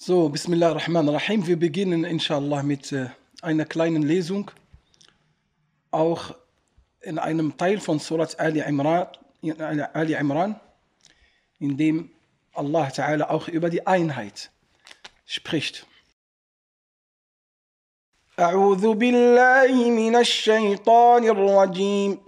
So, Bismillah ar-Rahman ar-Rahim. Wir beginnen inshallah mit äh, einer kleinen Lesung, auch in einem Teil von Surat Ali Imran, Ali Imran in dem Allah Ta'ala auch über die Einheit spricht. أعوذ بالله من الشيطان الرجيم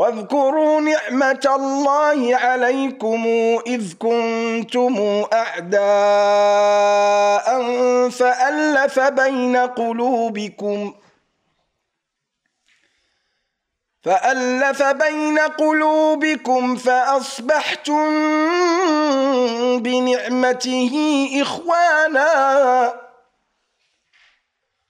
واذكروا نعمة الله عليكم إذ كنتم أعداء فألف بين قلوبكم فألف بين قلوبكم فأصبحتم بنعمته إخوانا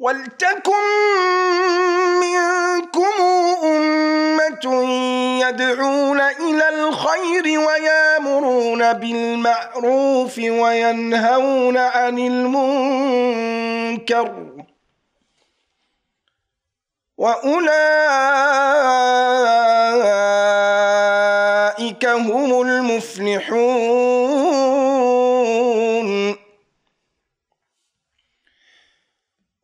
ولتكن منكم أمة يدعون إلى الخير ويامرون بالمعروف وينهون عن المنكر وأولئك هم المفلحون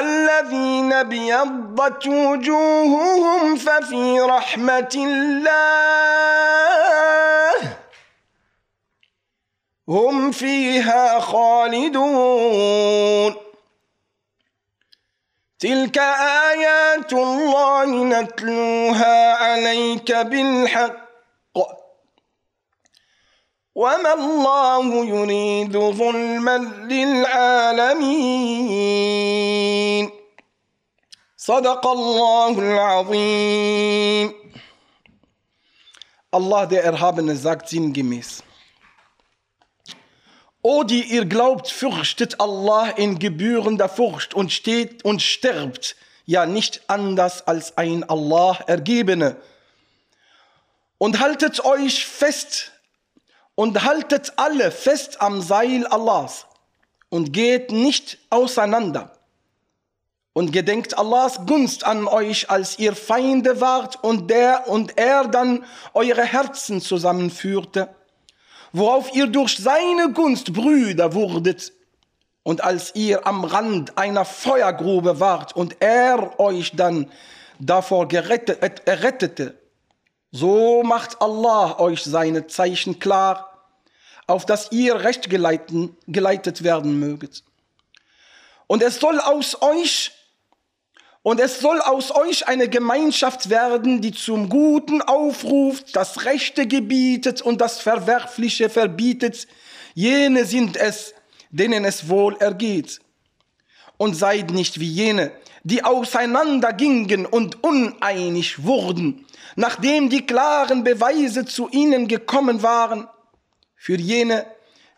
الذين بيضت وجوههم ففي رحمة الله هم فيها خالدون. تلك آيات الله نتلوها عليك بالحق. وما الله يريد ظلما للعالمين. صدق الله العظيم Allah der Erhabene sagt sinngemäß O die ihr glaubt, fürchtet Allah in gebührender Furcht und steht und stirbt, ja nicht anders als ein Allah Ergebene. Und haltet euch fest und haltet alle fest am Seil Allahs und geht nicht auseinander. und gedenkt Allahs Gunst an euch, als ihr Feinde wart und der und er dann eure Herzen zusammenführte worauf ihr durch seine Gunst Brüder wurdet. Und als ihr am Rand einer Feuergrube wart und er euch dann davor gerettet, errettete, so macht Allah euch seine Zeichen klar, auf dass ihr recht geleiten, geleitet werden möget. Und es soll aus euch und es soll aus euch eine Gemeinschaft werden, die zum Guten aufruft, das Rechte gebietet und das Verwerfliche verbietet. Jene sind es, denen es wohl ergeht. Und seid nicht wie jene, die auseinandergingen und uneinig wurden, nachdem die klaren Beweise zu ihnen gekommen waren – Für jene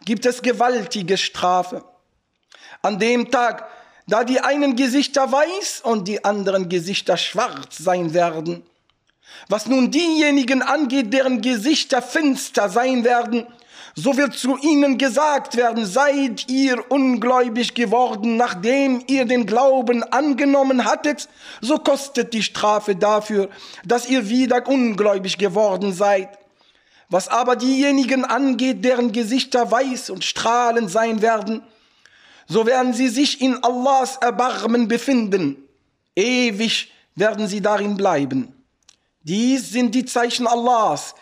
gibt es gewaltige Strafe. An dem Tag, da die einen Gesichter weiß und die anderen Gesichter schwarz sein werden. Was nun diejenigen angeht, deren Gesichter finster sein werden, so wird zu ihnen gesagt werden, seid ihr ungläubig geworden, nachdem ihr den Glauben angenommen hattet, so kostet die Strafe dafür, dass ihr wieder ungläubig geworden seid. Was aber diejenigen angeht, deren Gesichter weiß und strahlend sein werden, so werden sie sich in Allahs Erbarmen befinden. Ewig werden sie darin bleiben. Dies sind die Zeichen Allahs,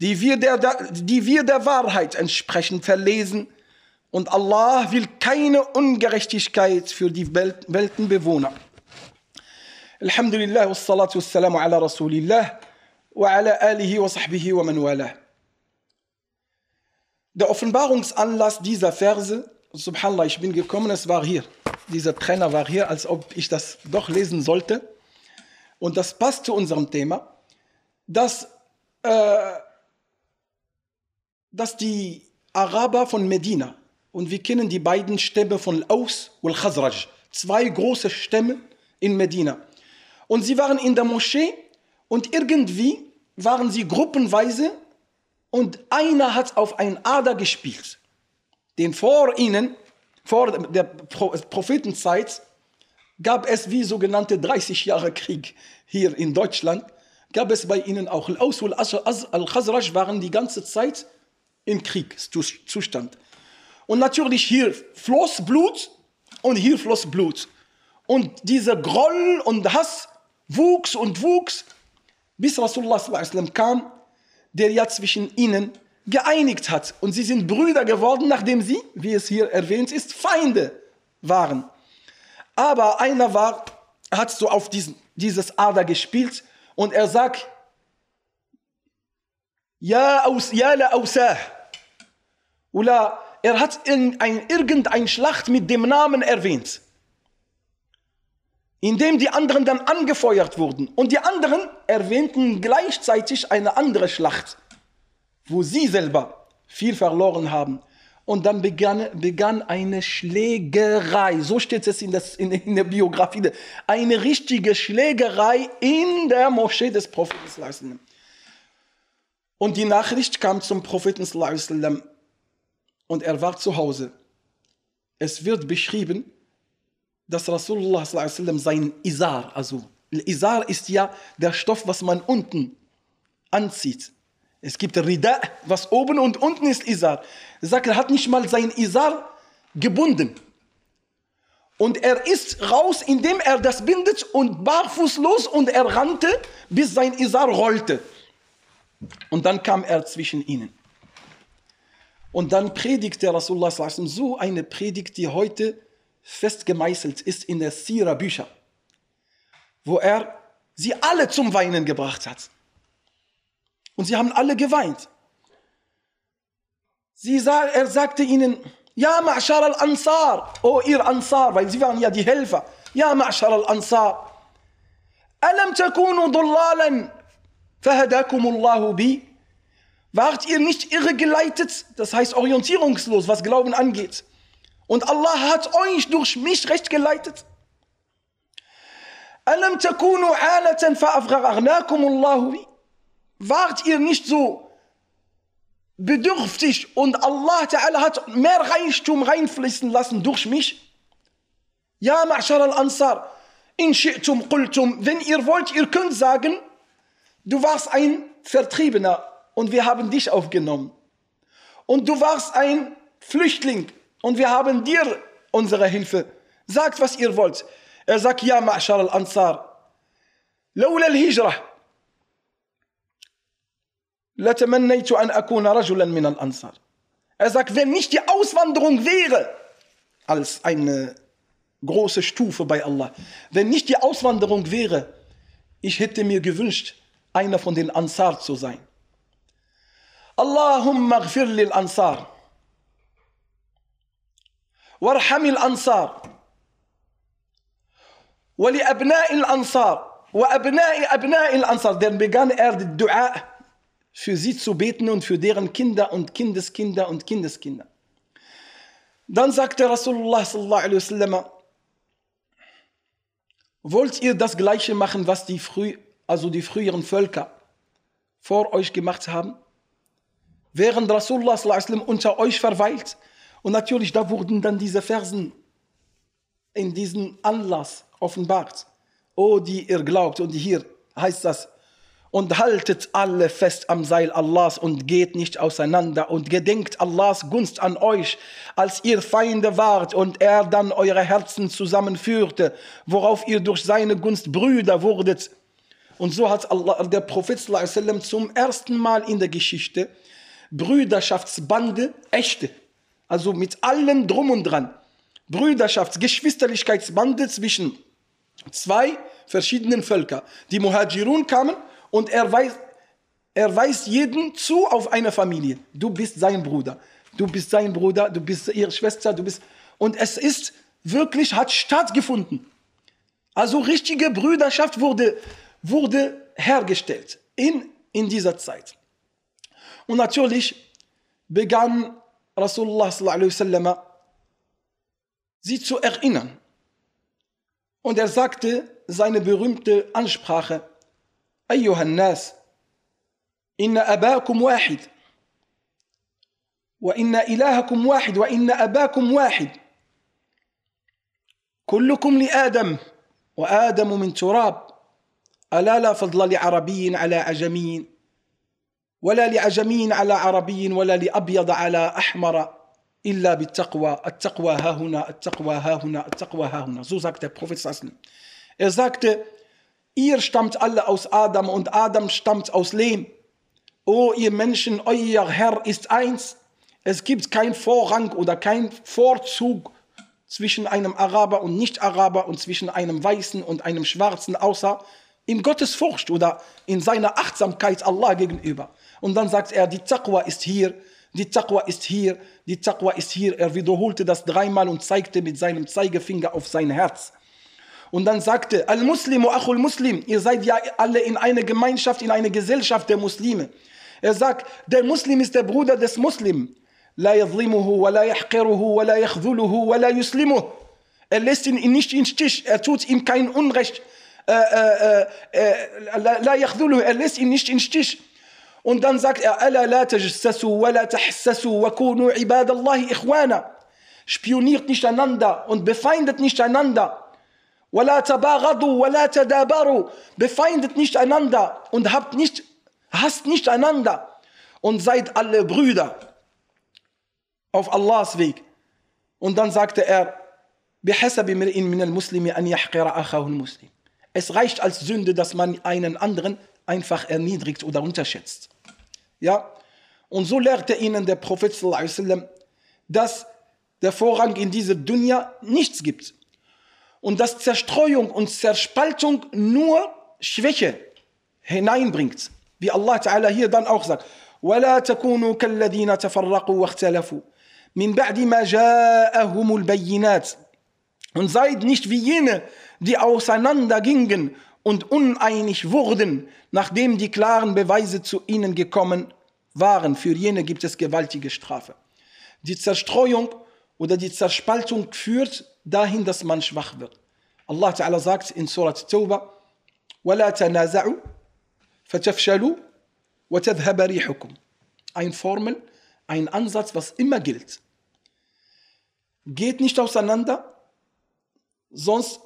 die wir der, die wir der Wahrheit entsprechend verlesen. Und Allah will keine Ungerechtigkeit für die Welt, Weltenbewohner. Alhamdulillah, wassalatu wassalamu ala Rasulillah wa ala alihi wa sahbihi wa man walah. Der Offenbarungsanlass dieser Verse, subhanallah, ich bin gekommen, es war hier. Dieser Trainer war hier, als ob ich das doch lesen sollte. Und das passt zu unserem Thema, dass, äh, dass die Araber von Medina, und wir kennen die beiden Stämme von Aus und Khazraj, zwei große Stämme in Medina. Und sie waren in der Moschee und irgendwie waren sie gruppenweise und einer hat auf ein Ader gespielt, den vor ihnen, vor der Prophetenzeit, gab es wie sogenannte 30 Jahre Krieg hier in Deutschland, gab es bei ihnen auch Al-Aus und Al-Khazraj waren die ganze Zeit im Kriegszustand. Und natürlich hier floss Blut und hier floss Blut. Und dieser Groll und Hass wuchs und wuchs, bis Rasulullah kam der ja zwischen ihnen geeinigt hat. Und sie sind Brüder geworden, nachdem sie, wie es hier erwähnt ist, Feinde waren. Aber einer war, hat so auf diesen, dieses Ader gespielt und er sagt, ja, aus, ja, la ausah. Oder er hat irgendein, irgendein Schlacht mit dem Namen erwähnt indem die anderen dann angefeuert wurden. Und die anderen erwähnten gleichzeitig eine andere Schlacht, wo sie selber viel verloren haben. Und dann begann, begann eine Schlägerei, so steht es in, das, in, in der Biografie, eine richtige Schlägerei in der Moschee des Propheten. Und die Nachricht kam zum Propheten und er war zu Hause. Es wird beschrieben, dass Rasulullah sein Isar, also Isar ist ja der Stoff, was man unten anzieht. Es gibt Rida, was oben und unten ist Isar. Er sagt, er hat nicht mal sein Isar gebunden. Und er ist raus, indem er das bindet und barfußlos und er rannte, bis sein Isar rollte. Und dann kam er zwischen ihnen. Und dann predigte Rasulullah so eine Predigt, die heute festgemeißelt ist in der Sira-Bücher, wo er sie alle zum Weinen gebracht hat. Und sie haben alle geweint. Sie sah, er sagte ihnen, Ja, Ma'shar al-Ansar, oh ihr Ansar, weil sie waren ja die Helfer. Ja, Ma'shar al-Ansar, Alam takunu dullalan, fahadakumullahu bi. Wart ihr nicht irregeleitet, das heißt orientierungslos, was Glauben angeht? Und Allah hat euch durch mich recht geleitet. Alam takunu alatan fa'afgharnakum Allahu Wart ihr nicht so bedürftig und Allah Ta'ala hat mehr Reichtum reinfließen lassen durch mich? Ja, Ma'shar al-Ansar, in shi'tum qultum, wenn ihr wollt, ihr könnt sagen, du warst ein Vertriebener und wir haben dich aufgenommen. Und du warst ein Flüchtling und wir haben dir unsere Hilfe. Sagt, was ihr wollt. Er sagt, ja, Ma'shar al-Ansar, لولا الهجرة لتمنيت أن أكون رجلا من الأنصار. Er sagt, wenn nicht die Auswanderung wäre, als eine große Stufe bei Allah, wenn nicht die Auswanderung wäre, ich hätte mir gewünscht, einer von den Ansar zu sein. Allahumma gfir lil Ansar. وارحم الأنصار ولأبناء الأنصار وأبناء أبناء الأنصار dann begann er die Dua für sie zu beten und für deren Kinder und Kindeskinder und Kindeskinder. Dann sagte Rasulullah sallallahu alaihi wasallam, wollt ihr das gleiche machen, was die früh, also die früheren Völker vor euch gemacht haben? Während Rasulullah sallallahu alaihi wasallam unter euch verweilt. Und natürlich, da wurden dann diese Versen in diesem Anlass offenbart. Oh, die ihr glaubt. Und hier heißt das, und haltet alle fest am Seil Allahs und geht nicht auseinander und gedenkt Allahs Gunst an euch, als ihr Feinde wart und er dann eure Herzen zusammenführte, worauf ihr durch seine Gunst Brüder wurdet. Und so hat Allah, der Prophet zum ersten Mal in der Geschichte Brüderschaftsbande, echte, also mit allem drum und dran, Brüderschafts-, Geschwisterlichkeitsbande zwischen zwei verschiedenen Völkern. Die Muhajirun kamen und er weist, er weist jeden zu auf eine Familie. Du bist sein Bruder, du bist sein Bruder, du bist ihre Schwester, du bist. Und es ist wirklich, hat stattgefunden. Also richtige Brüderschaft wurde, wurde hergestellt in, in dieser Zeit. Und natürlich begann Rasulullah sallam, sie zu erinnern. Und er sagte seine berühmte Ansprache, أيها الناس إن أباكم واحد. وإن إلهكم واحد وإن أباكم واحد. كلكم لآدم وآدم من تراب. ألا لا فضل لعربي على عجمي ولا لعجمي على عربي ولا لأبيض على أحمر إلا بالتقوى. التقوى ها هنا التقوى ها هنا التقوى ها هنا. So sagt der Prophet er sagte Ihr stammt alle aus Adam und Adam stammt aus Lehm. O ihr Menschen, euer Herr ist eins. Es gibt keinen Vorrang oder keinen Vorzug zwischen einem Araber und Nicht-Araber und zwischen einem Weißen und einem Schwarzen, außer in Gottes Furcht oder in seiner Achtsamkeit Allah gegenüber. Und dann sagt er, die Taqwa ist hier, die Taqwa ist hier, die Taqwa ist hier. Er wiederholte das dreimal und zeigte mit seinem Zeigefinger auf sein Herz. Und dann sagte, Al-Muslimu Achul Muslim, ihr seid ja alle in einer Gemeinschaft, in einer Gesellschaft der Muslime. Er sagt, der Muslim ist der Bruder des Muslim. La yadlimuhu, wa la yahqiruhu, wa la yakhdhuluhu, wa la yuslimuh. Er lässt ihn nicht im Stich, er tut ihm kein Unrecht. Äh, äh, äh, la yakhdhuluhu, er lässt ihn nicht im Stich. Und dann sagt er, Alla la tajassasu, wa la tahassasu, wa kunu ibadallahi ikhwana. Spioniert nicht einander und befeindet nicht einander. ولا تباغضوا ولا تدابروا befeindet nicht einander und habt nicht hasst nicht einander und seid alle Brüder auf Allahs Weg und dann sagte er بحسب امرئ من المسلم أن يحقر أخاه المسلم es reicht als Sünde dass man einen anderen einfach erniedrigt oder unterschätzt ja und so lehrte ihnen der Prophet dass der Vorrang in dieser Dunya nichts gibt und dass Zerstreuung und Zerspaltung nur Schwäche hineinbringt. Wie Allah Ta'ala hier dann auch sagt, ولا تكونوا كالذين تفرقوا واختلفوا من بعد ما جاءهم البينات und seid nicht wie jene, die auseinandergingen und uneinig wurden, nachdem die klaren Beweise zu ihnen gekommen waren. Für jene gibt es gewaltige Strafe. Die Zerstreuung oder die Zerspaltung führt dahin, dass man schwach wird. Allah Ta'ala sagt in Surat Tauba, وَلَا تَنَازَعُوا فَتَفْشَلُوا وَتَذْهَبَ رِيحُكُمْ Ein Formel, ein Ansatz, was immer gilt. Geht nicht auseinander, sonst,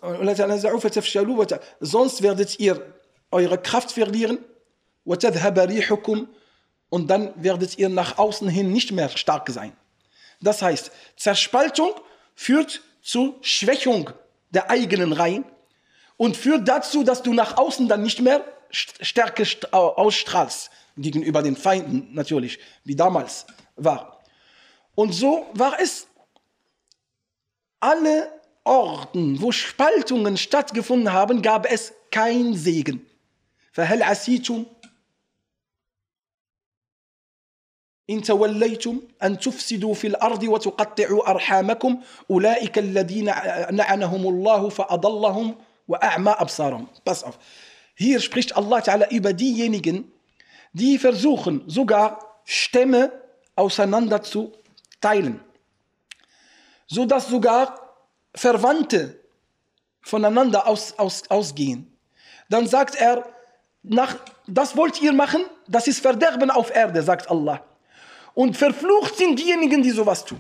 sonst werdet ihr eure Kraft verlieren und dann werdet ihr nach außen hin nicht mehr stark sein. Das heißt, Zerspaltung führt zu Schwächung der eigenen Reihen und führt dazu, dass du nach außen dann nicht mehr Stärke ausstrahlst gegenüber den Feinden natürlich, wie damals war. Und so war es alle Orten, wo Spaltungen stattgefunden haben, gab es kein Segen. فهل عسيتم إن توليتم أن تفسدوا في الأرض وتقطعوا أرحامكم أولئك الذين لعنهم الله فأضلهم وأعمى أبصارهم. Pass auf. Hier spricht Allah Ta'ala über diejenigen, die versuchen sogar Stämme auseinander zu teilen, sodass sogar Verwandte voneinander aus, aus, ausgehen. Dann sagt er, nach, das wollt ihr machen, das ist Verderben auf Erde, sagt Allah. Und verflucht sind diejenigen, die sowas tun.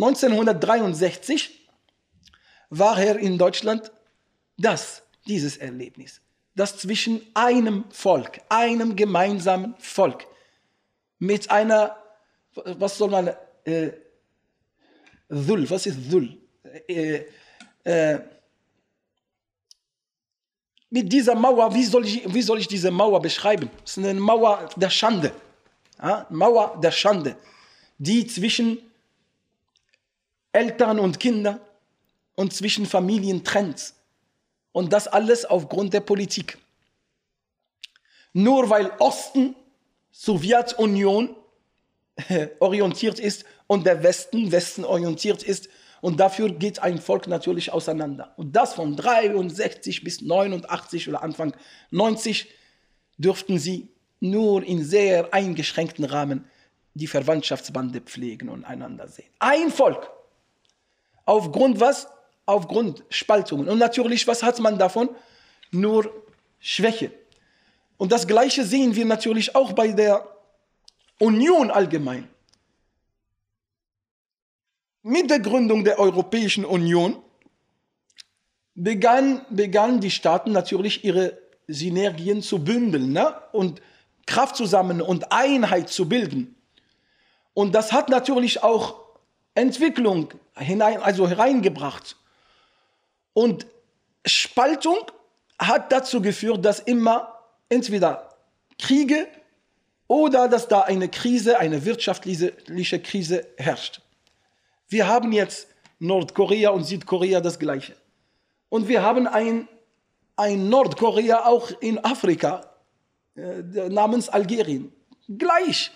1963 war er in Deutschland das, dieses Erlebnis, das zwischen einem Volk, einem gemeinsamen Volk, mit einer, was soll man, äh, Dhul, was ist Dhul? Äh, äh, mit dieser Mauer, wie soll, ich, wie soll ich diese Mauer beschreiben? Es ist eine Mauer der Schande. Mauer der Schande, die zwischen Eltern und Kindern und zwischen Familien trennt. Und das alles aufgrund der Politik. Nur weil Osten, Sowjetunion orientiert ist und der Westen, Westen orientiert ist, und dafür geht ein Volk natürlich auseinander. Und das von 63 bis 89 oder Anfang 90 dürften sie nur in sehr eingeschränkten Rahmen die Verwandtschaftsbande pflegen und einander sehen. Ein Volk. Aufgrund was? Aufgrund Spaltungen. Und natürlich, was hat man davon? Nur Schwäche. Und das Gleiche sehen wir natürlich auch bei der Union allgemein. Mit der Gründung der Europäischen Union begann, begannen die Staaten natürlich ihre Synergien zu bündeln ne? und Kraft zusammen und Einheit zu bilden. Und das hat natürlich auch Entwicklung hinein, also hereingebracht. Und Spaltung hat dazu geführt, dass immer entweder Kriege oder dass da eine Krise, eine wirtschaftliche Krise herrscht. Wir haben jetzt Nordkorea und Südkorea das gleiche. Und wir haben ein, ein Nordkorea auch in Afrika namens Algerien. Gleich.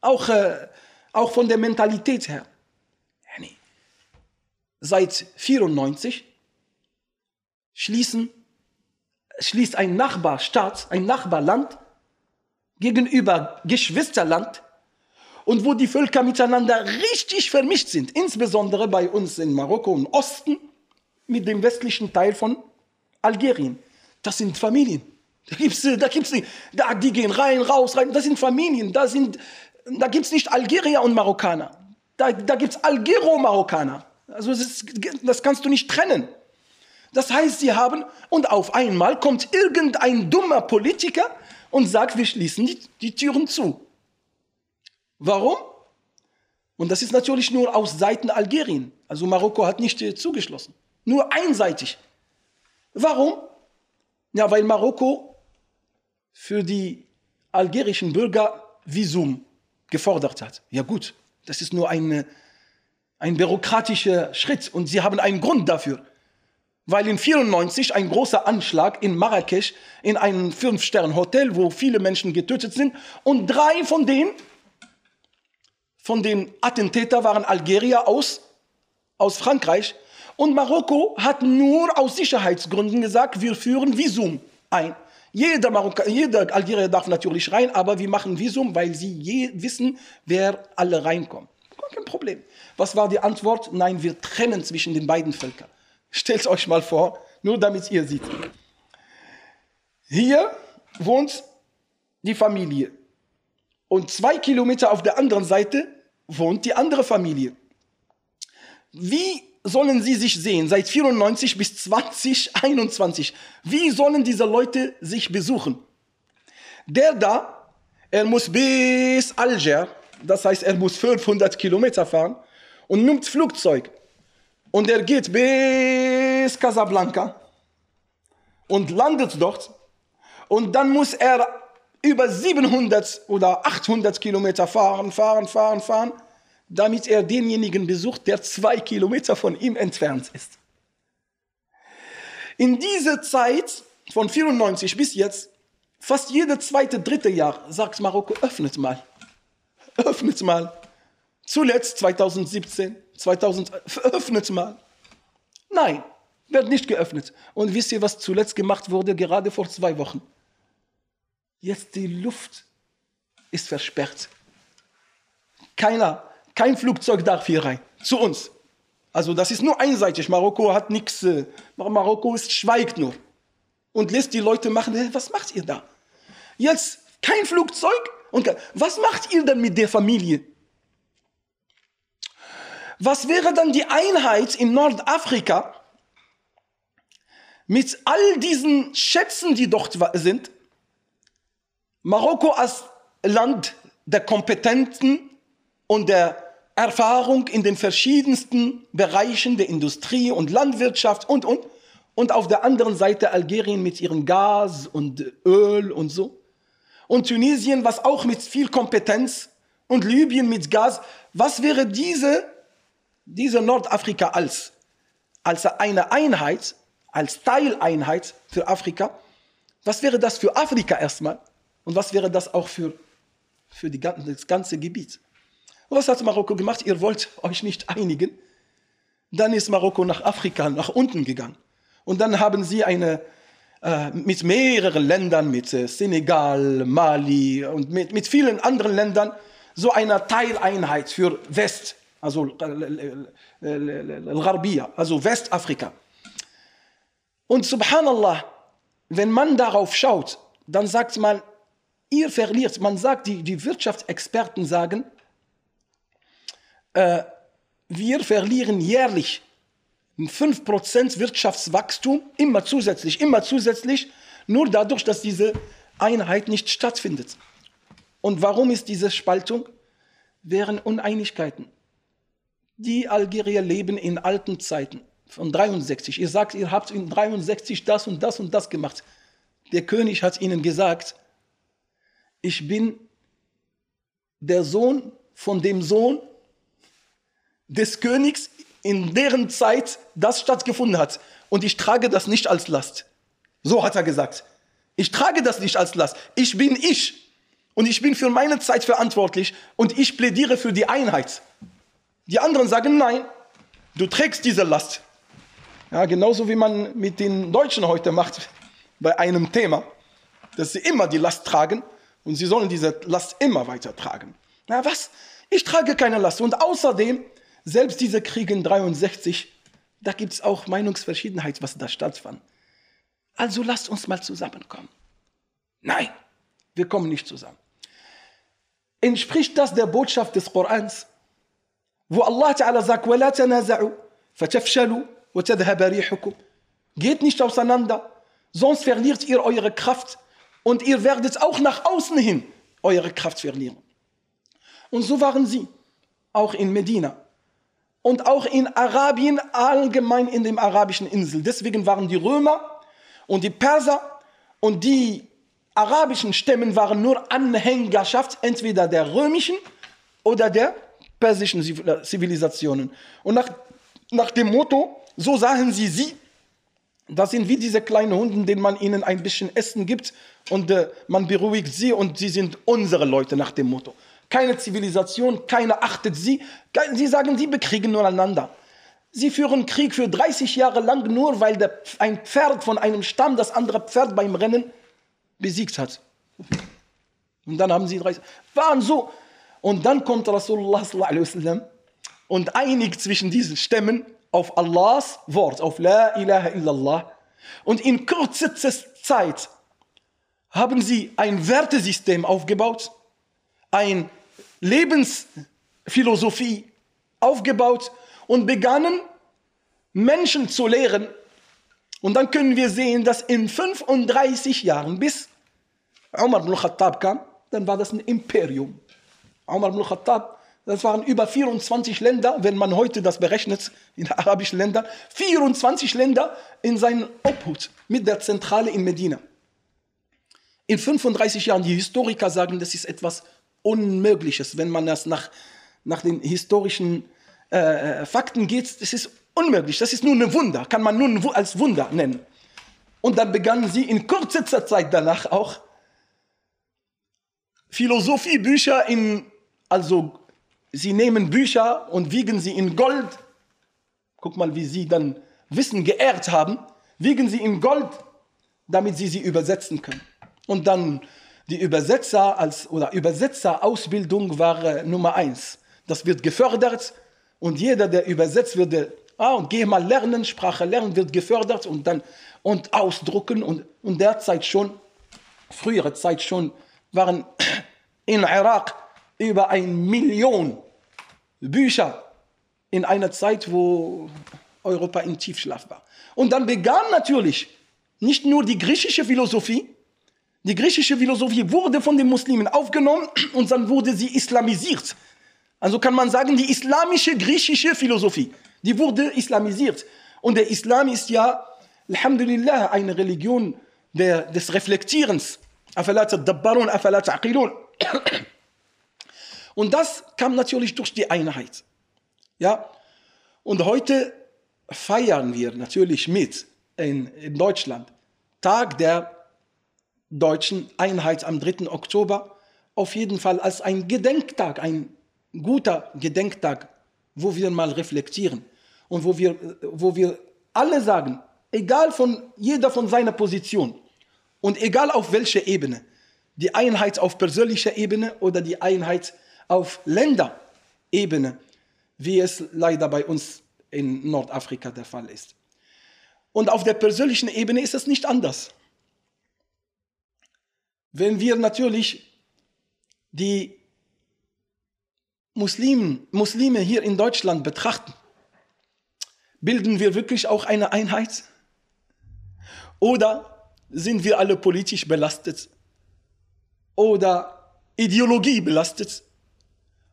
Auch, äh, auch von der Mentalität her. Seit 94 schließen, schließt ein Nachbarstaat, ein Nachbarland gegenüber Geschwisterland und wo die Völker miteinander richtig vermischt sind, insbesondere bei uns in Marokko im Osten mit dem westlichen Teil von Algerien. Das sind Familien. Da gibt's, da gibt's nicht, da, die gehen rein, raus, rein. Das sind Familien. Da, sind, da gibt es nicht Algerier und Marokkaner. Da, da gibt es Algero-Marokkaner. Also das, ist, das kannst du nicht trennen. Das heißt, sie haben, und auf einmal kommt irgendein dummer Politiker und sagt, wir schließen die, die Türen zu. Warum? Und das ist natürlich nur aus Seiten Algerien. Also Marokko hat nicht äh, zugeschlossen. Nur einseitig. Warum? Ja, weil Marokko für die algerischen Bürger Visum gefordert hat. Ja gut, das ist nur ein, ein bürokratischer Schritt und sie haben einen Grund dafür. Weil in 94 ein großer Anschlag in Marrakesch in einem Fünf-Sterne-Hotel, wo viele Menschen getötet sind und drei von denen von den Attentätern waren Algerier aus, aus Frankreich. Und Marokko hat nur aus Sicherheitsgründen gesagt, wir führen Visum ein. Jeder, Marokka, jeder Algerier darf natürlich rein, aber wir machen Visum, weil sie wissen, wer alle reinkommen. Kein Problem. Was war die Antwort? Nein, wir trennen zwischen den beiden Völkern. Stellt euch mal vor, nur damit ihr seht. Hier wohnt die Familie. Und zwei Kilometer auf der anderen Seite wohnt die andere Familie. Wie sollen sie sich sehen seit 94 bis 2021? Wie sollen diese Leute sich besuchen? Der da, er muss bis Alger, das heißt, er muss 500 Kilometer fahren und nimmt Flugzeug. Und er geht bis Casablanca und landet dort. Und dann muss er über 700 oder 800 Kilometer fahren, fahren, fahren, fahren, damit er denjenigen besucht, der zwei Kilometer von ihm entfernt ist. In dieser Zeit von 94 bis jetzt, fast jede zweite, dritte Jahr, sagt Marokko, öffnet mal. Öffnet mal. Zuletzt 2017, 2000, öffnet mal. Nein, wird nicht geöffnet. Und wisst ihr, was zuletzt gemacht wurde, gerade vor zwei Wochen? Jetzt die Luft ist versperrt. Keiner, kein Flugzeug darf hier rein, zu uns. Also das ist nur einseitig. Marokko hat nichts. Äh, Marokko ist, schweigt nur und lässt die Leute machen. Was macht ihr da? Jetzt kein Flugzeug und was macht ihr denn mit der Familie? Was wäre dann die Einheit in Nordafrika mit all diesen Schätzen, die dort sind? Marokko als Land der Kompetenten und der Erfahrung in den verschiedensten Bereichen der Industrie und Landwirtschaft und, und. Und auf der anderen Seite Algerien mit ihrem Gas und Öl und so. Und Tunesien, was auch mit viel Kompetenz. Und Libyen mit Gas. Was wäre diese, diese Nordafrika als? Als eine Einheit, als Teileinheit für Afrika. Was wäre das für Afrika erstmal? Und was wäre das auch für, für die, das ganze Gebiet? Was hat Marokko gemacht? Ihr wollt euch nicht einigen. Dann ist Marokko nach Afrika, nach unten gegangen. Und dann haben sie eine, äh, mit mehreren Ländern, mit äh, Senegal, Mali und mit, mit vielen anderen Ländern, so eine Teileinheit für West, also Al-Gharbia, also Westafrika. Und subhanallah, wenn man darauf schaut, dann sagt man, ihr verliert, man sagt, die, die Wirtschaftsexperten sagen, äh, wir verlieren jährlich 5% Wirtschaftswachstum, immer zusätzlich, immer zusätzlich, nur dadurch, dass diese Einheit nicht stattfindet. Und warum ist diese Spaltung? Wären Uneinigkeiten. Die Algerier leben in alten Zeiten von 63. Ihr sagt, ihr habt in 63 das und das und das gemacht. Der König hat ihnen gesagt, ich bin der Sohn von dem Sohn des Königs, in deren Zeit das stattgefunden hat. Und ich trage das nicht als Last. So hat er gesagt. Ich trage das nicht als Last. Ich bin ich. Und ich bin für meine Zeit verantwortlich. Und ich plädiere für die Einheit. Die anderen sagen, nein, du trägst diese Last. Ja, genauso wie man mit den Deutschen heute macht bei einem Thema, dass sie immer die Last tragen und sie sollen diese Last immer weiter tragen. Na was? Ich trage keine Last. Und außerdem selbst diese Kriege in 63, da gibt es auch Meinungsverschiedenheit, was da stattfand. Also lasst uns mal zusammenkommen. Nein, wir kommen nicht zusammen. Entspricht das der Botschaft des Korans, wo Allah Ta'ala sagt, وَلَا تَنَازَعُوا فَتَفْشَلُوا وَتَذْهَبَ رِيحُكُمْ Geht nicht auseinander, sonst verliert ihr eure Kraft und ihr werdet auch nach außen hin eure Kraft verlieren. Und so waren sie, auch in Medina und auch in Arabien allgemein in den arabischen Inseln. Deswegen waren die Römer und die Perser und die arabischen Stämmen waren nur Anhängerschaft entweder der römischen oder der persischen Zivilisationen. Und nach, nach dem Motto, so sahen sie sie, das sind wie diese kleinen Hunden, denen man ihnen ein bisschen Essen gibt und äh, man beruhigt sie und sie sind unsere Leute nach dem Motto keine Zivilisation, keiner achtet sie. Sie sagen, sie bekriegen nur einander. Sie führen Krieg für 30 Jahre lang nur, weil der, ein Pferd von einem Stamm das andere Pferd beim Rennen besiegt hat. Und dann haben sie 30, waren so. Und dann kommt Rasulullah und einigt zwischen diesen Stämmen auf Allahs Wort, auf La ilaha illallah. Und in kürzester Zeit haben sie ein Wertesystem aufgebaut, ein Lebensphilosophie aufgebaut und begannen Menschen zu lehren. Und dann können wir sehen, dass in 35 Jahren, bis Umar ibn Khattab kam, dann war das ein Imperium. Umar ibn Khattab, das waren über 24 Länder, wenn man heute das berechnet, in arabischen Ländern, 24 Länder in seinen Obhut mit der Zentrale in Medina. In 35 Jahren, die Historiker sagen, das ist etwas Unmögliches, wenn man das nach, nach den historischen äh, äh, Fakten geht. Das ist unmöglich, das ist nur ein Wunder, kann man nur als Wunder nennen. Und dann begannen sie in kurzer Zeit danach auch Philosophiebücher in, also sie nehmen Bücher und wiegen sie in Gold. Guck mal, wie sie dann Wissen geehrt haben, wiegen sie in Gold, damit sie sie übersetzen können. Und dann die Übersetzer als, oder Übersetzerausbildung war äh, Nummer eins. Das wird gefördert und jeder, der übersetzt, würde, ah, und geh mal lernen, Sprache lernen, wird gefördert und dann und ausdrucken und, und derzeit schon, frühere Zeit schon, waren in Irak über eine Million Bücher in einer Zeit, wo Europa in Tiefschlaf war. Und dann begann natürlich nicht nur die griechische Philosophie, die griechische Philosophie wurde von den Muslimen aufgenommen und dann wurde sie islamisiert. Also kann man sagen, die islamische griechische Philosophie, die wurde islamisiert. Und der Islam ist ja, Alhamdulillah, eine Religion der, des Reflektierens. Und das kam natürlich durch die Einheit. Ja? Und heute feiern wir natürlich mit in, in Deutschland Tag der deutschen Einheit am 3. Oktober auf jeden Fall als ein Gedenktag, ein guter Gedenktag, wo wir mal reflektieren und wo wir, wo wir alle sagen, egal von jeder von seiner Position und egal auf welcher Ebene, die Einheit auf persönlicher Ebene oder die Einheit auf Länderebene, wie es leider bei uns in Nordafrika der Fall ist. Und auf der persönlichen Ebene ist es nicht anders. Wenn wir natürlich die Muslimen, Muslime hier in Deutschland betrachten, bilden wir wirklich auch eine Einheit? Oder sind wir alle politisch belastet? Oder Ideologie belastet?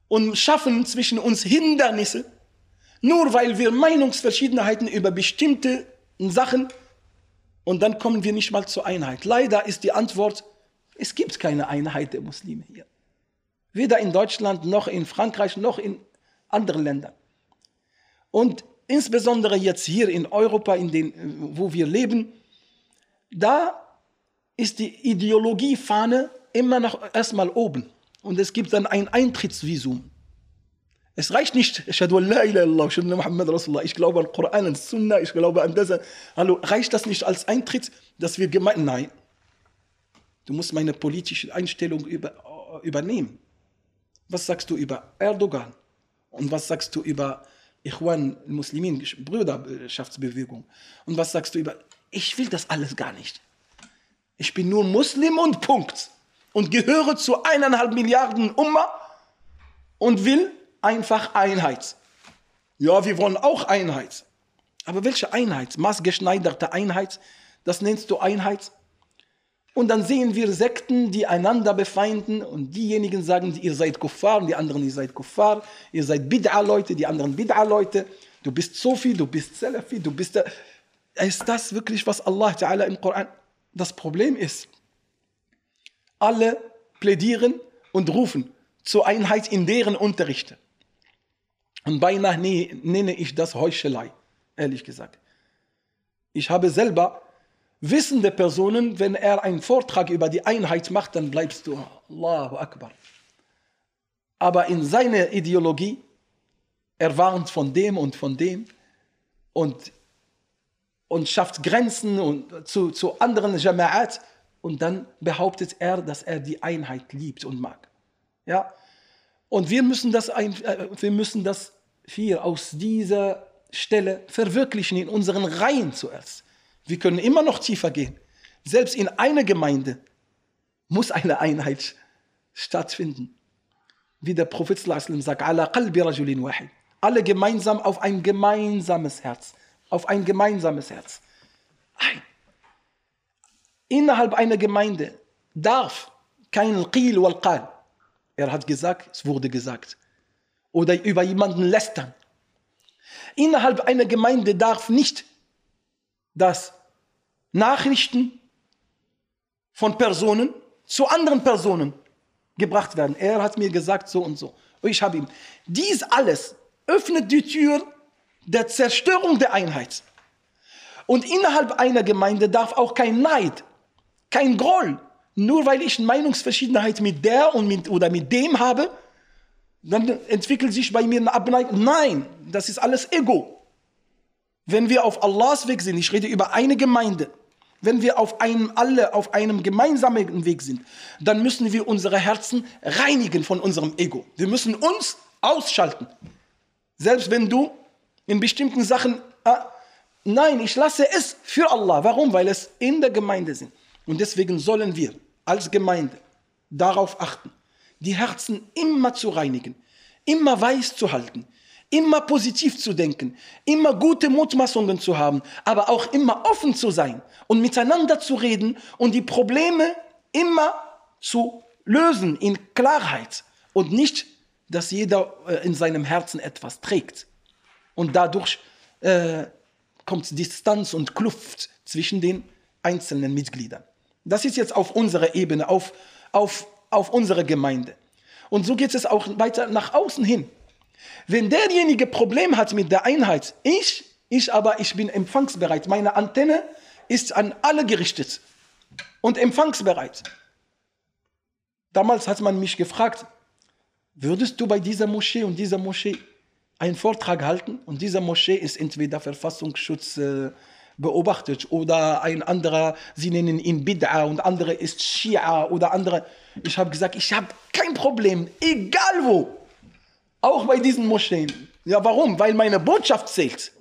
Und schaffen zwischen uns Hindernisse, nur weil wir Meinungsverschiedenheiten über bestimmte Sachen und dann kommen wir nicht mal zur Einheit. Leider ist die Antwort, es gibt keine Einheit der Muslime hier. Weder in Deutschland noch in Frankreich noch in anderen Ländern. Und insbesondere jetzt hier in Europa, in den, wo wir leben, da ist die Ideologiefahne immer noch erstmal oben. Und es gibt dann ein Eintrittsvisum. Es reicht nicht, ich glaube an Koran, an Sunna, ich glaube an das. Hallo, reicht das nicht als Eintritt, dass wir gemeint, nein. Du musst meine politische Einstellung über, übernehmen. Was sagst du über Erdogan? Und was sagst du über Ikhwan, Muslimin, Brüderschaftsbewegung? Und was sagst du über, ich will das alles gar nicht. Ich bin nur Muslim und Punkt. Und gehöre zu eineinhalb Milliarden Umma und will einfach Einheit. Ja, wir wollen auch Einheit. Aber welche Einheit? Maßgeschneiderte Einheit? Das nennst du Einheit? Und dann sehen wir Sekten, die einander befeinden. Und diejenigen sagen, ihr seid Kuffar und die anderen, ihr seid Kuffar, ihr seid Bid'a-Leute, die anderen Bid'a-Leute, du bist Sofi, du bist Salafi, du bist... Ist das wirklich, was Allah Ta'ala im Koran... Das Problem ist, alle plädieren und rufen zur Einheit in deren Unterrichte. Und beinahe nenne ich das Heuchelei, ehrlich gesagt. Ich habe selber wissende Personen, wenn er einen Vortrag über die Einheit macht, dann bleibst du Allahu Akbar. Aber in seiner Ideologie, er warnt von dem und von dem und, und schafft Grenzen und zu, zu anderen Jama'at und dann behauptet er, dass er die Einheit liebt und mag. Ja? Und wir müssen das, äh, wir müssen das hier aus dieser Stelle verwirklichen in unseren Reihen zuerst. Wir können immer noch tiefer gehen. Selbst in einer Gemeinde muss eine Einheit stattfinden. Wie der Prophet sagt, alle gemeinsam auf ein gemeinsames Herz. Auf ein gemeinsames Herz. Ein. Innerhalb einer Gemeinde darf kein Qil wal Qal. Er hat gesagt, es wurde gesagt oder über jemanden lästern. Innerhalb einer Gemeinde darf nicht das Nachrichten von Personen zu anderen Personen gebracht werden. Er hat mir gesagt so und so. Und ich habe ihm. Dies alles öffnet die Tür der Zerstörung der Einheit. Und innerhalb einer Gemeinde darf auch kein Neid, kein Groll, nur weil ich Meinungsverschiedenheit mit der und mit, oder mit dem habe, dann entwickelt sich bei mir eine Abneigung. Nein, das ist alles Ego. Wenn wir auf Allahs Weg sind, ich rede über eine Gemeinde, wenn wir auf einem alle auf einem gemeinsamen Weg sind, dann müssen wir unsere Herzen reinigen von unserem Ego. Wir müssen uns ausschalten. Selbst wenn du in bestimmten Sachen, ah, nein, ich lasse es für Allah. Warum? Weil es in der Gemeinde sind. Und deswegen sollen wir als Gemeinde darauf achten, die Herzen immer zu reinigen, immer weiß zu halten, immer positiv zu denken, immer gute Mutmaßungen zu haben, aber auch immer offen zu sein und miteinander zu reden und die Probleme immer zu lösen in Klarheit und nicht, dass jeder äh, in seinem Herzen etwas trägt. Und dadurch äh, kommt Distanz und Kluft zwischen den einzelnen Mitgliedern. Das ist jetzt auf unserer Ebene, auf, auf, auf unsere Gemeinde. Und so geht es auch weiter nach außen hin. Wenn derjenige Problem hat mit der Einheit, ich, ich aber, ich bin empfangsbereit. Meine Antenne ist an alle gerichtet und empfangsbereit. Damals hat man mich gefragt, würdest du bei dieser Moschee und dieser Moschee einen Vortrag halten? Und diese Moschee ist entweder Verfassungsschutz äh, beobachtet oder ein anderer, sie nennen ihn Bid'a und andere ist Shia oder andere. Ich habe gesagt, ich habe kein Problem, egal wo. Auch bei diesen Moscheen. Ja, warum? Weil meine Botschaft zählt.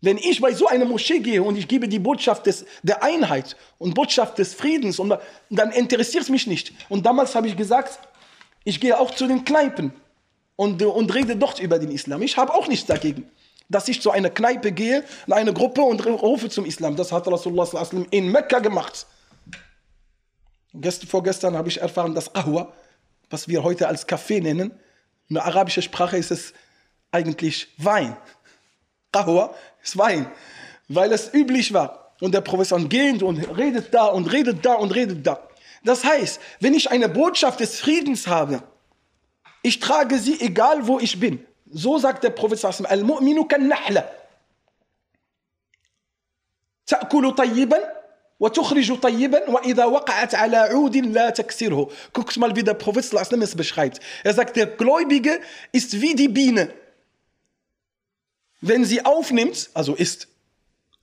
Wenn ich bei so einer Moschee gehe und ich gebe die Botschaft des, der Einheit und Botschaft des Friedens, und dann interessiert es mich nicht. Und damals habe ich gesagt, ich gehe auch zu den Kneipen und, und rede dort über den Islam. Ich habe auch nichts dagegen, dass ich zu einer Kneipe gehe, in eine Gruppe und rufe zum Islam. Das hat Rasulullah in Mekka gemacht. Gest, vorgestern habe ich erfahren, dass Ahwa, was wir heute als Kaffee nennen, in der arabischen Sprache ist es eigentlich Wein. Qahwa ist Wein, weil es üblich war. Und der Professor geht und redet da und redet da und redet da. Das heißt, wenn ich eine Botschaft des Friedens habe, ich trage sie egal wo ich bin. So sagt der Professor Al-Mu'minu kan nahla. تأكل طيبا وتخرج طيبا وإذا وقعت على عود لا تكسره. Guckt mal, wie der Prophet es beschreibt. Er sagt, der Gläubige ist wie die Biene. Wenn sie aufnimmt, also isst,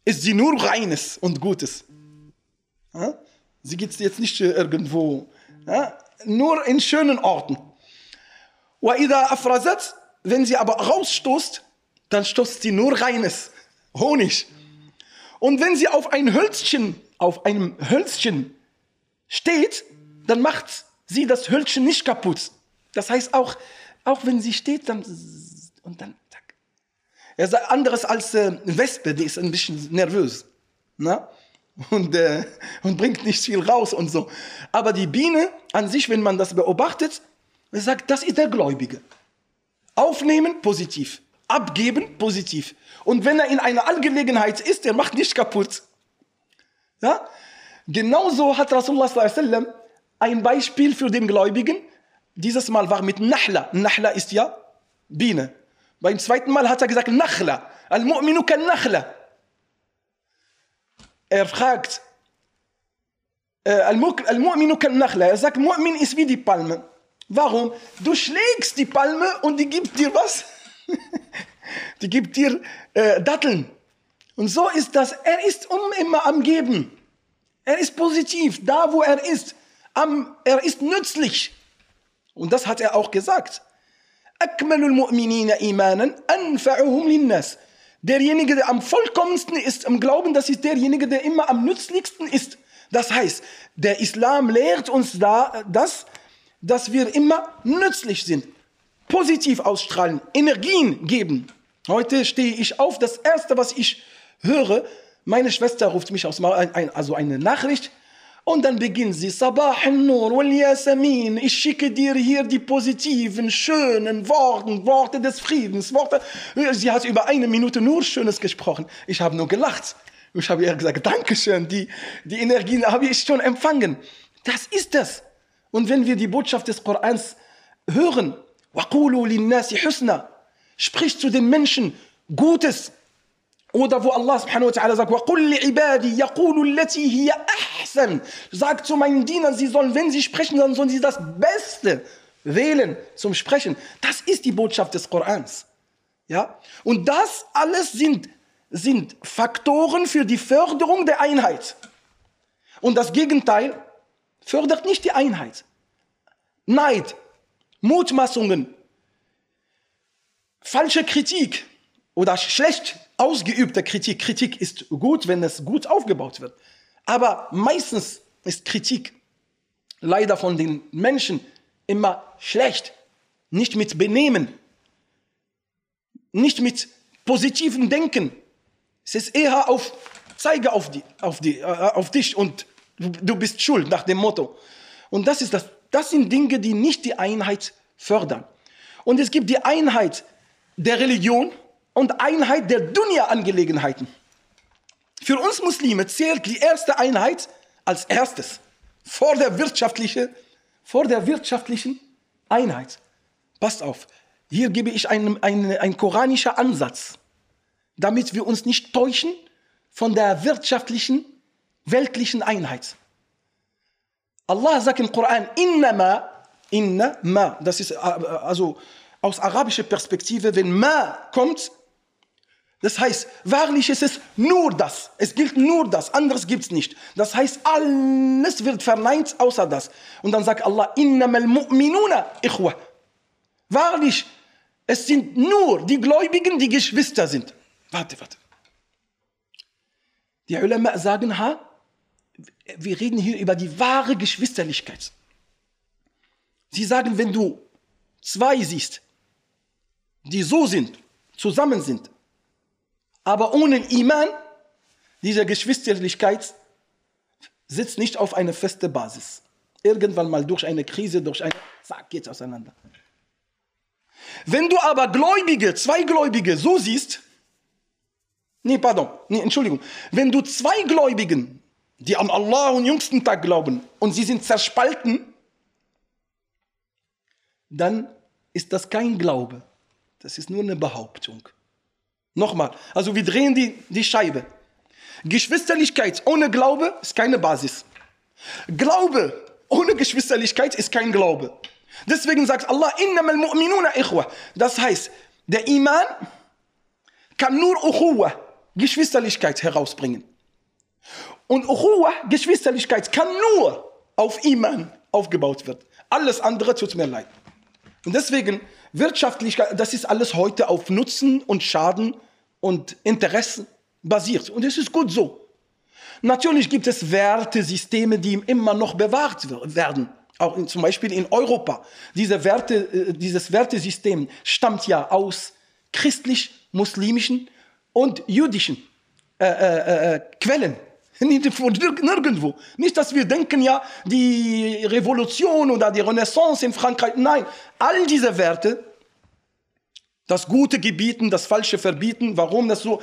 ist sie nur Reines und Gutes. Sie geht jetzt nicht irgendwo, nur in schönen Orten. وإذا أفرزت, wenn sie aber rausstoßt, dann stoßt sie nur Reines, Honig. Und wenn sie auf ein Hölzchen auf einem Hölzchen steht, dann macht sie das Hölzchen nicht kaputt. Das heißt, auch, auch wenn sie steht, dann und dann. Er sagt anderes als äh, Wespe, die ist ein bisschen nervös. Na? Und, äh, und bringt nicht viel raus und so. Aber die Biene an sich, wenn man das beobachtet, sagt, das ist der Gläubige. Aufnehmen, positiv. Abgeben, positiv. Und wenn er in einer Angelegenheit ist, er macht nicht kaputt. Ja? Genauso hat Rasulullah ein Beispiel für den Gläubigen. Dieses Mal war mit Nahla. Nahla ist ja Biene. Beim zweiten Mal hat er gesagt Nachla. Al-Mu'minu kan Nachla. Er fragt, äh, Al-Mu'minu kan Nachla. Er sagt, Mu'min ist wie die Palme. Warum? Du schlägst die Palme und die gibt dir was? die gibt dir äh, Datteln. Und so ist das. Er ist um immer am Geben. Er ist positiv, da wo er ist. Am, er ist nützlich. Und das hat er auch gesagt. Derjenige, der am vollkommensten ist im Glauben, das ist derjenige, der immer am nützlichsten ist. Das heißt, der Islam lehrt uns da, das, dass wir immer nützlich sind, positiv ausstrahlen, Energien geben. Heute stehe ich auf, das Erste, was ich höre, meine Schwester ruft mich aus, also eine Nachricht, und dann beginnt sie, Sabah nur wal Yasamin, ich schicke dir hier die positiven, schönen Worte, Worte des Friedens, Worte. Sie hat über eine Minute nur Schönes gesprochen. Ich habe nur gelacht. Ich habe ihr gesagt, Dankeschön, die, die Energien habe ich schon empfangen. Das ist es. Und wenn wir die Botschaft des Korans hören, وَقُولُوا لِلنَّاسِ حُسْنًا Sprich zu den Menschen Gutes, oder wo Allah subhanahu wa ta'ala sagt, وَقُلْ لِعِبَادِي يَقُولُ الَّتِي هِيَ أَحْسَنُ Sagt zu meinen Dienern, sie sollen, wenn sie sprechen, dann sollen sie das Beste wählen zum Sprechen. Das ist die Botschaft des Korans. Ja? Und das alles sind sind Faktoren für die Förderung der Einheit. Und das Gegenteil fördert nicht die Einheit. Neid, Mutmaßungen, falsche Kritik oder schlecht ausgeübte Kritik. Kritik ist gut, wenn es gut aufgebaut wird. Aber meistens ist Kritik leider von den Menschen immer schlecht, nicht mit Benehmen, nicht mit positivem Denken. Es ist eher auf, zeige auf, die, auf, die, äh, auf dich und du bist schuld nach dem Motto. Und das, ist das, das sind Dinge, die nicht die Einheit fördern. Und es gibt die Einheit der Religion und Einheit der Dunya-Angelegenheiten. Für uns Muslime zählt die erste Einheit als erstes vor der, wirtschaftliche, vor der wirtschaftlichen Einheit. Passt auf, hier gebe ich einen, einen, einen koranischen Ansatz, damit wir uns nicht täuschen von der wirtschaftlichen, weltlichen Einheit. Allah sagt im Koran, innama, inna, ma, das ist äh, also aus arabischer Perspektive, wenn ma kommt, das heißt, wahrlich ist es nur das. Es gilt nur das. Anderes gibt es nicht. Das heißt, alles wird verneint außer das. Und dann sagt Allah, innamal mu'minuna ikhwa. Wahrlich, es sind nur die Gläubigen, die Geschwister sind. Warte, warte. Die Ulama sagen, ha, wir reden hier über die wahre Geschwisterlichkeit. Sie sagen, wenn du zwei siehst, die so sind, zusammen sind, aber ohne Iman, diese Geschwisterlichkeit sitzt nicht auf einer festen Basis. Irgendwann mal durch eine Krise, durch eine, zack, geht's auseinander. Wenn du aber Gläubige, zwei Gläubige so siehst, nee, pardon, nee, Entschuldigung, wenn du zwei Gläubigen, die an Allah und jüngsten Tag glauben und sie sind zerspalten, dann ist das kein Glaube. Das ist nur eine Behauptung. Nochmal, also wir drehen die, die Scheibe. Geschwisterlichkeit ohne Glaube ist keine Basis. Glaube ohne Geschwisterlichkeit ist kein Glaube. Deswegen sagt Allah, innamal mu'minuna ikhwa. Das heißt, der Iman kann nur Uchuwa, Geschwisterlichkeit herausbringen. Und Uchuwa, Geschwisterlichkeit, kann nur auf Iman aufgebaut werden. Alles andere tut mir leid. Und deswegen, Wirtschaftlichkeit, das ist alles heute auf Nutzen und Schaden und Interessen basiert. Und es ist gut so. Natürlich gibt es Wertesysteme, die immer noch bewahrt werden. Auch in, zum Beispiel in Europa. Diese Werte, äh, dieses Wertesystem stammt ja aus christlich-muslimischen und jüdischen äh, äh, äh Quellen. Nirgendwo. Nicht, dass wir denken, ja, die Revolution oder die Renaissance in Frankreich. Nein, all diese Werte das Gute gebieten, das Falsche verbieten, warum das so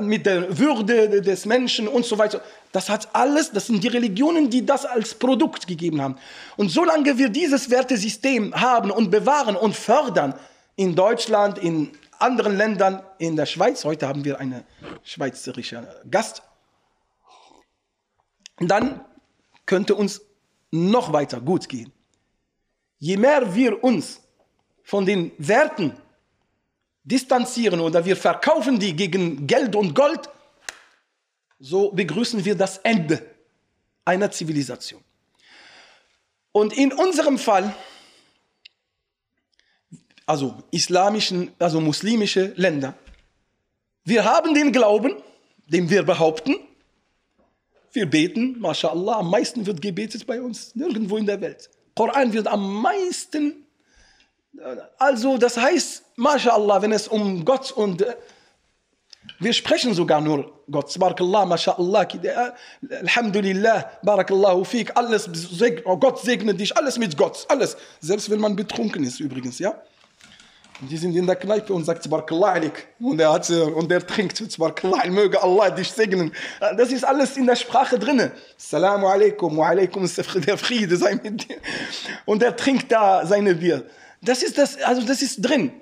mit der Würde des Menschen und so weiter. Das hat alles, das sind die Religionen, die das als Produkt gegeben haben. Und solange wir dieses Wertesystem haben und bewahren und fördern, in Deutschland, in anderen Ländern, in der Schweiz, heute haben wir einen schweizerischen Gast, dann könnte uns noch weiter gut gehen. Je mehr wir uns von den Werten distanzieren oder wir verkaufen die gegen Geld und Gold, so begrüßen wir das Ende einer Zivilisation. Und in unserem Fall, also islamischen, also muslimische Länder, wir haben den Glauben, den wir behaupten, wir beten, mashallah, am meisten wird gebetet bei uns, nirgendwo in der Welt. Koran wird am meisten also das heißt, MashaAllah, wenn es um Gott und äh, wir sprechen sogar nur Gott. Barakallah, MashaAllah, Alhamdulillah, Barakallahu fik, alles, oh Gott segne dich, alles mit Gott, alles. Selbst wenn man betrunken ist übrigens, ja. Die sind in der Kneipe und sagt Barakallah alik. Und er, hat, und er trinkt Barakallah, möge Allah dich segnen. Das ist alles in der Sprache drin. Assalamu alaikum, wa alaikum der Friede sei mit dir. Und er trinkt da seine Bier. Das ist das, also das ist drin.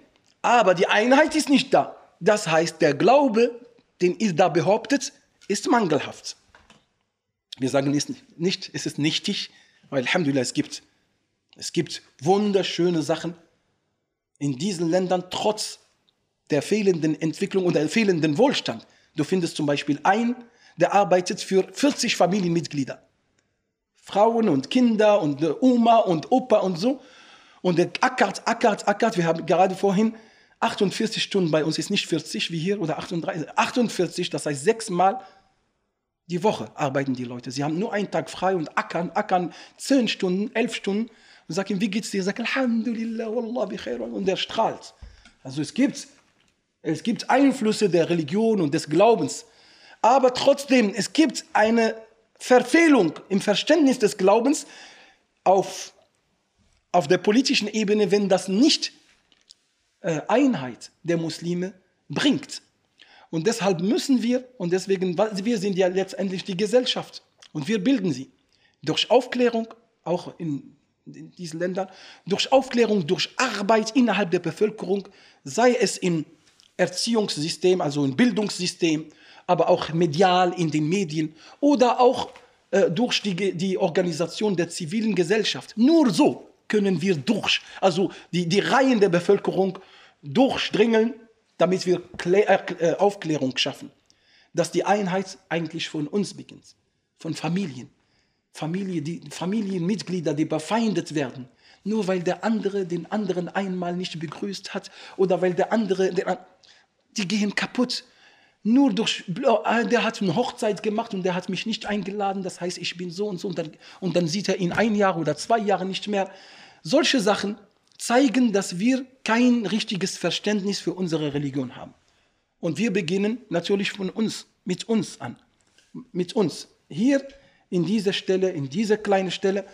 Aber die Einheit ist nicht da. Das heißt, der Glaube, den ihr da behauptet, ist mangelhaft. Wir sagen es nicht, es ist nichtig, weil Alhamdulillah, es gibt, es gibt wunderschöne Sachen in diesen Ländern, trotz der fehlenden Entwicklung und der fehlenden Wohlstand. Du findest zum Beispiel einen, der arbeitet für 40 Familienmitglieder. Frauen und Kinder und Oma und Opa und so. Und der ackert, ackert, ackert. Wir haben gerade vorhin 48 Stunden bei uns, ist nicht 40 wie hier oder 38, 48, das heißt sechsmal die Woche arbeiten die Leute. Sie haben nur einen Tag frei und ackern, ackern zehn Stunden, elf Stunden und sagen ihm, wie geht's dir? Sagt, Alhamdulillah, Wallah, bi khair. Und der strahlt. Also es gibt, es gibt Einflüsse der Religion und des Glaubens. Aber trotzdem, es gibt eine Verfehlung im Verständnis des Glaubens auf, auf der politischen Ebene, wenn das nicht äh, Einheit der Muslime bringt. Und deshalb müssen wir, und deswegen, wir sind ja letztendlich die Gesellschaft und wir bilden sie. Durch Aufklärung, auch in, in diesen Ländern, durch Aufklärung, durch Arbeit innerhalb der Bevölkerung, sei es im Erziehungssystem, also im Bildungssystem, aber auch medial in den Medien oder auch äh, durch die, die Organisation der zivilen Gesellschaft. Nur so können wir durch, also die, die Reihen der Bevölkerung durchdringen damit wir äh, Aufklärung schaffen, dass die Einheit eigentlich von uns beginnt, von Familien. Familie, die, Familienmitglieder, die befeindet werden, nur weil der andere den anderen einmal nicht begrüßt hat oder weil der andere, der, die gehen kaputt. Nur durch, äh, der hat eine Hochzeit gemacht und der hat mich nicht eingeladen, das heißt, ich bin so und so und dann, und dann sieht er ihn ein Jahr oder zwei Jahre nicht mehr. Solche Sachen zeigen, dass wir kein richtiges Verständnis für unsere Religion haben. Und wir beginnen natürlich von uns, mit uns an. Mit uns. Hier in dieser Stelle, in dieser kleinen Stelle,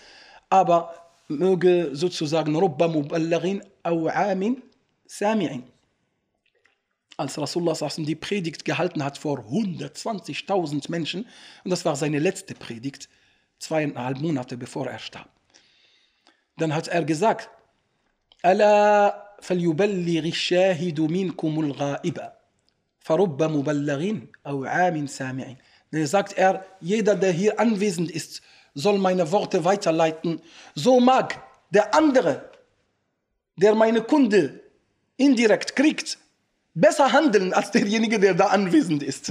aber möge sozusagen Rubba Muballarin au Amin Sami'in. Als Rasulullah die Predigt gehalten hat vor 120.000 Menschen, und das war seine letzte Predigt, zweieinhalb Monate bevor er starb, dann hat er gesagt, ألا فليبلغ الشاهد منكم الغائب فرب مبلغ أو عام سامع dann sagt er, jeder, der hier anwesend ist, soll meine Worte weiterleiten. So mag der andere, der meine Kunde indirekt kriegt, besser handeln als derjenige, der da anwesend ist.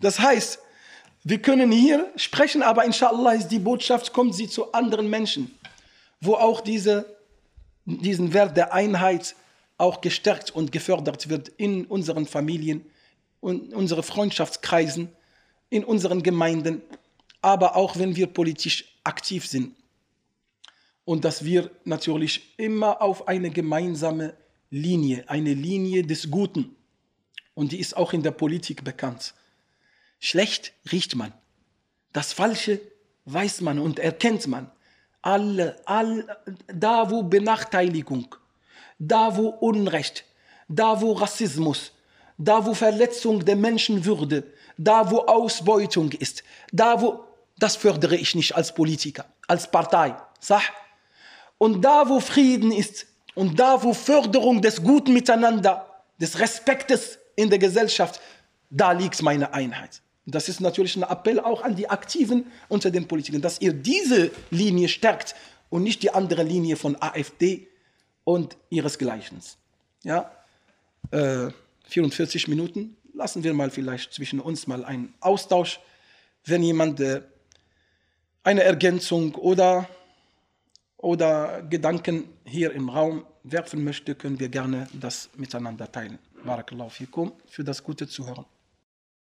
Das heißt, wir können hier sprechen, aber inshallah ist die Botschaft, kommt sie zu anderen Menschen, wo auch diese diesen Wert der Einheit auch gestärkt und gefördert wird in unseren Familien, in unseren Freundschaftskreisen, in unseren Gemeinden, aber auch wenn wir politisch aktiv sind. Und dass wir natürlich immer auf eine gemeinsame Linie, eine Linie des Guten, und die ist auch in der Politik bekannt. Schlecht riecht man, das Falsche weiß man und erkennt man alle, all, da wo Benachteiligung, da wo Unrecht, da wo Rassismus, da wo Verletzung der Menschenwürde, da wo Ausbeutung ist, da wo, das fördere ich nicht als Politiker, als Partei, sah? Und da wo Frieden ist und da wo Förderung des guten Miteinander, des Respektes in der Gesellschaft, da liegt meine Einheit. Das ist natürlich ein Appell auch an die Aktiven unter den Politikern, dass ihr diese Linie stärkt und nicht die andere Linie von AfD und ihresgleichen. Ja, äh, 44 Minuten. Lassen wir mal vielleicht zwischen uns mal einen Austausch. Wenn jemand äh, eine Ergänzung oder, oder Gedanken hier im Raum werfen möchte, können wir gerne das miteinander teilen. Barakallahu fikum für das gute Zuhören.